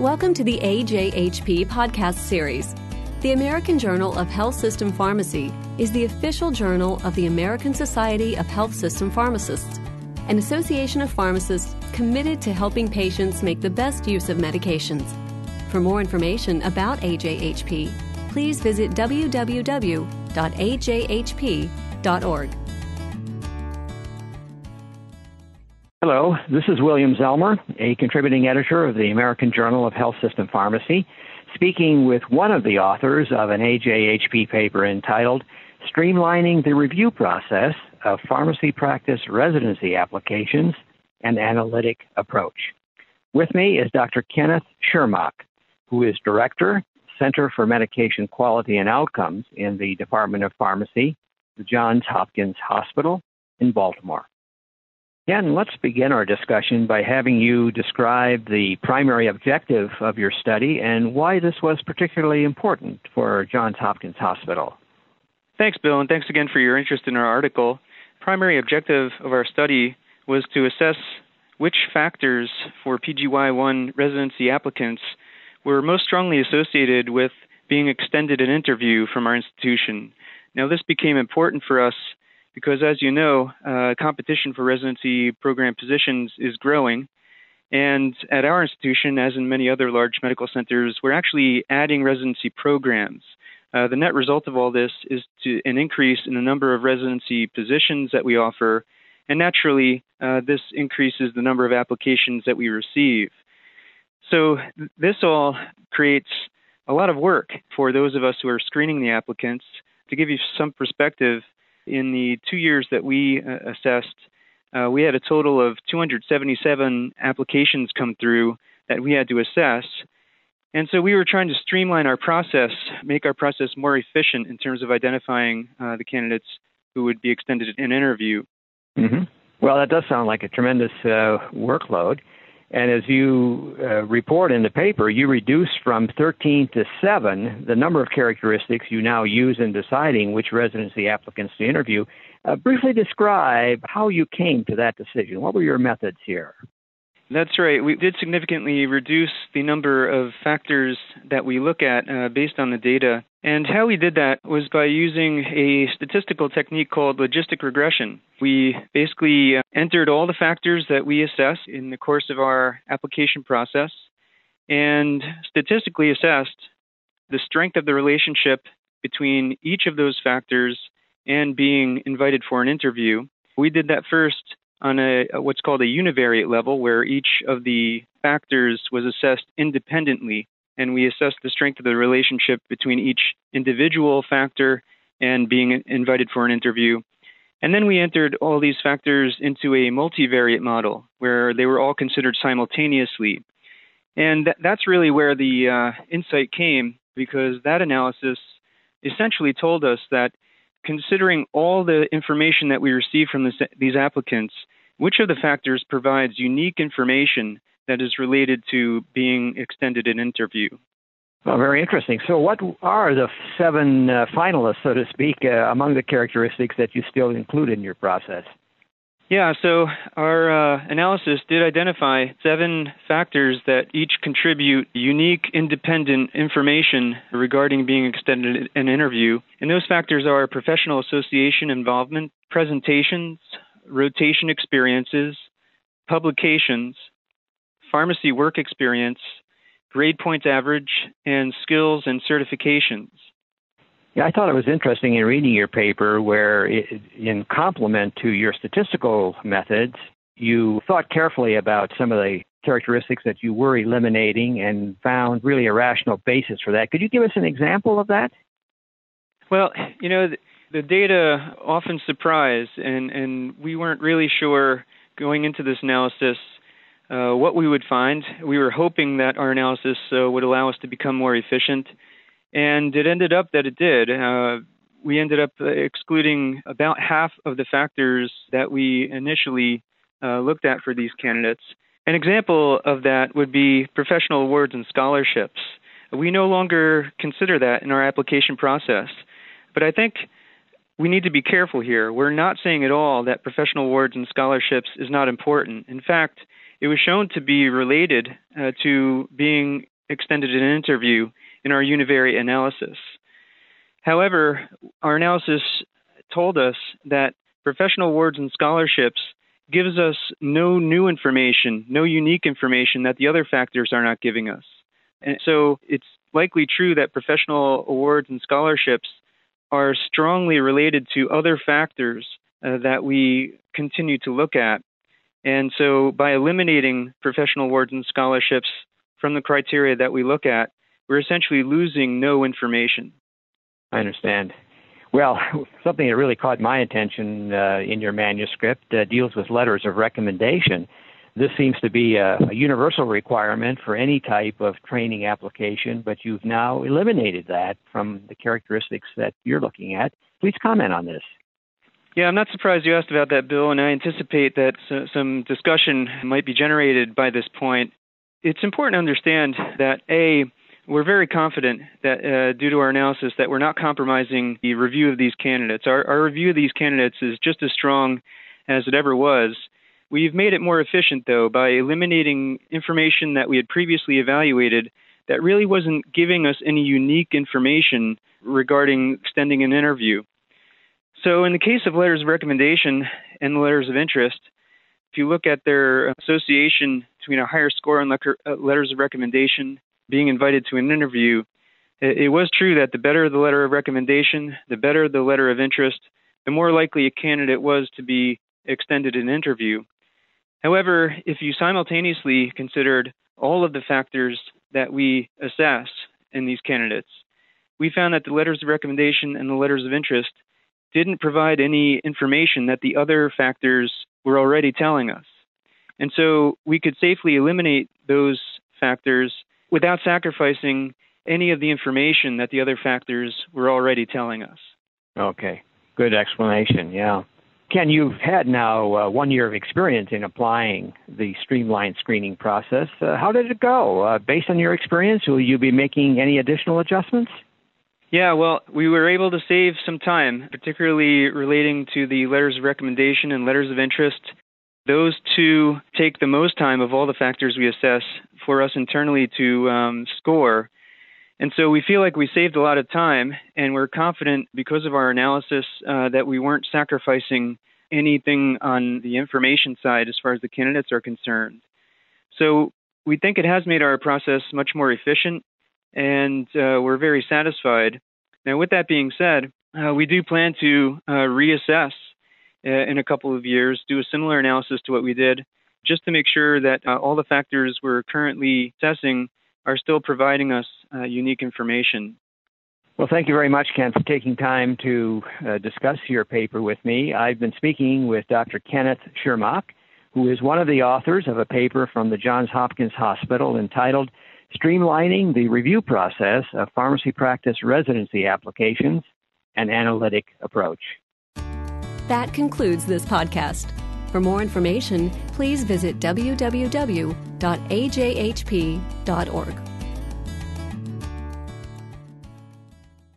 Welcome to the AJHP podcast series. The American Journal of Health System Pharmacy is the official journal of the American Society of Health System Pharmacists, an association of pharmacists committed to helping patients make the best use of medications. For more information about AJHP, please visit www.ajhp.org. Hello, this is William Zellmer, a contributing editor of the American Journal of Health System Pharmacy, speaking with one of the authors of an AJHP paper entitled Streamlining the Review Process of Pharmacy Practice Residency Applications and Analytic Approach. With me is Dr. Kenneth Shermock, who is Director, Center for Medication Quality and Outcomes in the Department of Pharmacy, the Johns Hopkins Hospital in Baltimore. Ken, let's begin our discussion by having you describe the primary objective of your study and why this was particularly important for Johns Hopkins Hospital. Thanks, Bill, and thanks again for your interest in our article. Primary objective of our study was to assess which factors for PGY1 residency applicants were most strongly associated with being extended an interview from our institution. Now, this became important for us because, as you know, uh, competition for residency program positions is growing. And at our institution, as in many other large medical centers, we're actually adding residency programs. Uh, the net result of all this is to an increase in the number of residency positions that we offer, and naturally, uh, this increases the number of applications that we receive. So, th- this all creates a lot of work for those of us who are screening the applicants. To give you some perspective, in the two years that we uh, assessed, uh, we had a total of 277 applications come through that we had to assess. And so we were trying to streamline our process, make our process more efficient in terms of identifying uh, the candidates who would be extended an interview. Mm-hmm. Well, that does sound like a tremendous uh, workload. And as you uh, report in the paper, you reduce from 13 to 7 the number of characteristics you now use in deciding which residency applicants to interview. Uh, briefly describe how you came to that decision. What were your methods here? That's right. We did significantly reduce the number of factors that we look at uh, based on the data. And how we did that was by using a statistical technique called logistic regression. We basically uh, entered all the factors that we assess in the course of our application process and statistically assessed the strength of the relationship between each of those factors and being invited for an interview. We did that first on a what's called a univariate level, where each of the factors was assessed independently, and we assessed the strength of the relationship between each individual factor and being invited for an interview. And then we entered all these factors into a multivariate model where they were all considered simultaneously. And that's really where the uh, insight came because that analysis essentially told us that considering all the information that we receive from this, these applicants, which of the factors provides unique information that is related to being extended an interview? Well, very interesting. So, what are the seven uh, finalists, so to speak, uh, among the characteristics that you still include in your process? Yeah, so our uh, analysis did identify seven factors that each contribute unique, independent information regarding being extended an interview. And those factors are professional association involvement, presentations, rotation experiences, publications, pharmacy work experience, grade points average, and skills and certifications. Yeah, I thought it was interesting in reading your paper where, it, in complement to your statistical methods, you thought carefully about some of the characteristics that you were eliminating and found really a rational basis for that. Could you give us an example of that? Well, you know, the, data often surprise, and, and we weren't really sure going into this analysis uh, what we would find. We were hoping that our analysis uh, would allow us to become more efficient and it ended up that it did. Uh, we ended up excluding about half of the factors that we initially uh, looked at for these candidates. An example of that would be professional awards and scholarships. We no longer consider that in our application process. But I think we need to be careful here. We're not saying at all that professional awards and scholarships is not important. In fact, it was shown to be related uh, to being extended in an interview in our univariate analysis. However, our analysis told us that professional awards and scholarships gives us no new information, no unique information that the other factors are not giving us. And so it's likely true that professional awards and scholarships are strongly related to other factors uh, that we continue to look at. And so by eliminating professional awards and scholarships from the criteria that we look at, we're essentially losing no information. I understand. Well, something that really caught my attention uh, in your manuscript uh, deals with letters of recommendation. This seems to be a, a, universal requirement for any type of training application, but you've now eliminated that from the characteristics that you're looking at. Please comment on this. Yeah, I'm not surprised you asked about that, Bill, and I anticipate that some discussion might be generated by this point. It's important to understand that A, we're very confident that uh, due to our analysis that we're not compromising the review of these candidates. Our, our review of these candidates is just as strong as it ever was. We've made it more efficient, though, by eliminating information that we had previously evaluated that really wasn't giving us any unique information regarding extending an interview. So, in the case of letters of recommendation and letters of interest, if you look at their association between a higher score on uh, letters of recommendation being invited to an interview, it was true that the better the letter of recommendation, the better the letter of interest, the more likely a candidate was to be extended an interview. However, if you simultaneously considered all of the factors that we assess in these candidates, we found that the letters of recommendation and the letters of interest didn't provide any information that the other factors were already telling us. And so we could safely eliminate those factors without sacrificing any of the information that the other factors were already telling us. Okay, good explanation. Yeah. Ken, you've had now uh, one year of experience in applying the streamlined screening process. Uh, how did it go? Uh, based on your experience, will you be making any additional adjustments? Yeah, well, we were able to save some time, particularly relating to the letters of recommendation and letters of interest. Those two take the most time of all the factors we assess for us internally to um, score. And so we feel like we saved a lot of time, and we're confident because of our analysis uh, that we weren't sacrificing anything on the information side as far as the candidates are concerned. So we think it has made our process much more efficient, and uh, we're very satisfied. Now, with that being said, uh, we do plan to uh, reassess uh, in a couple of years, do a similar analysis to what we did, just to make sure that uh, all the factors we're currently assessing are still providing us uh, unique information. Well, thank you very much, Ken, for taking time to uh, discuss your paper with me. I've been speaking with Dr. Kenneth Shermock, who is one of the authors of a paper from the Johns Hopkins Hospital entitled Streamlining the Review Process of Pharmacy Practice Residency Applications An Analytic Approach. That concludes this podcast. For more information, please visit www.ajhp.org.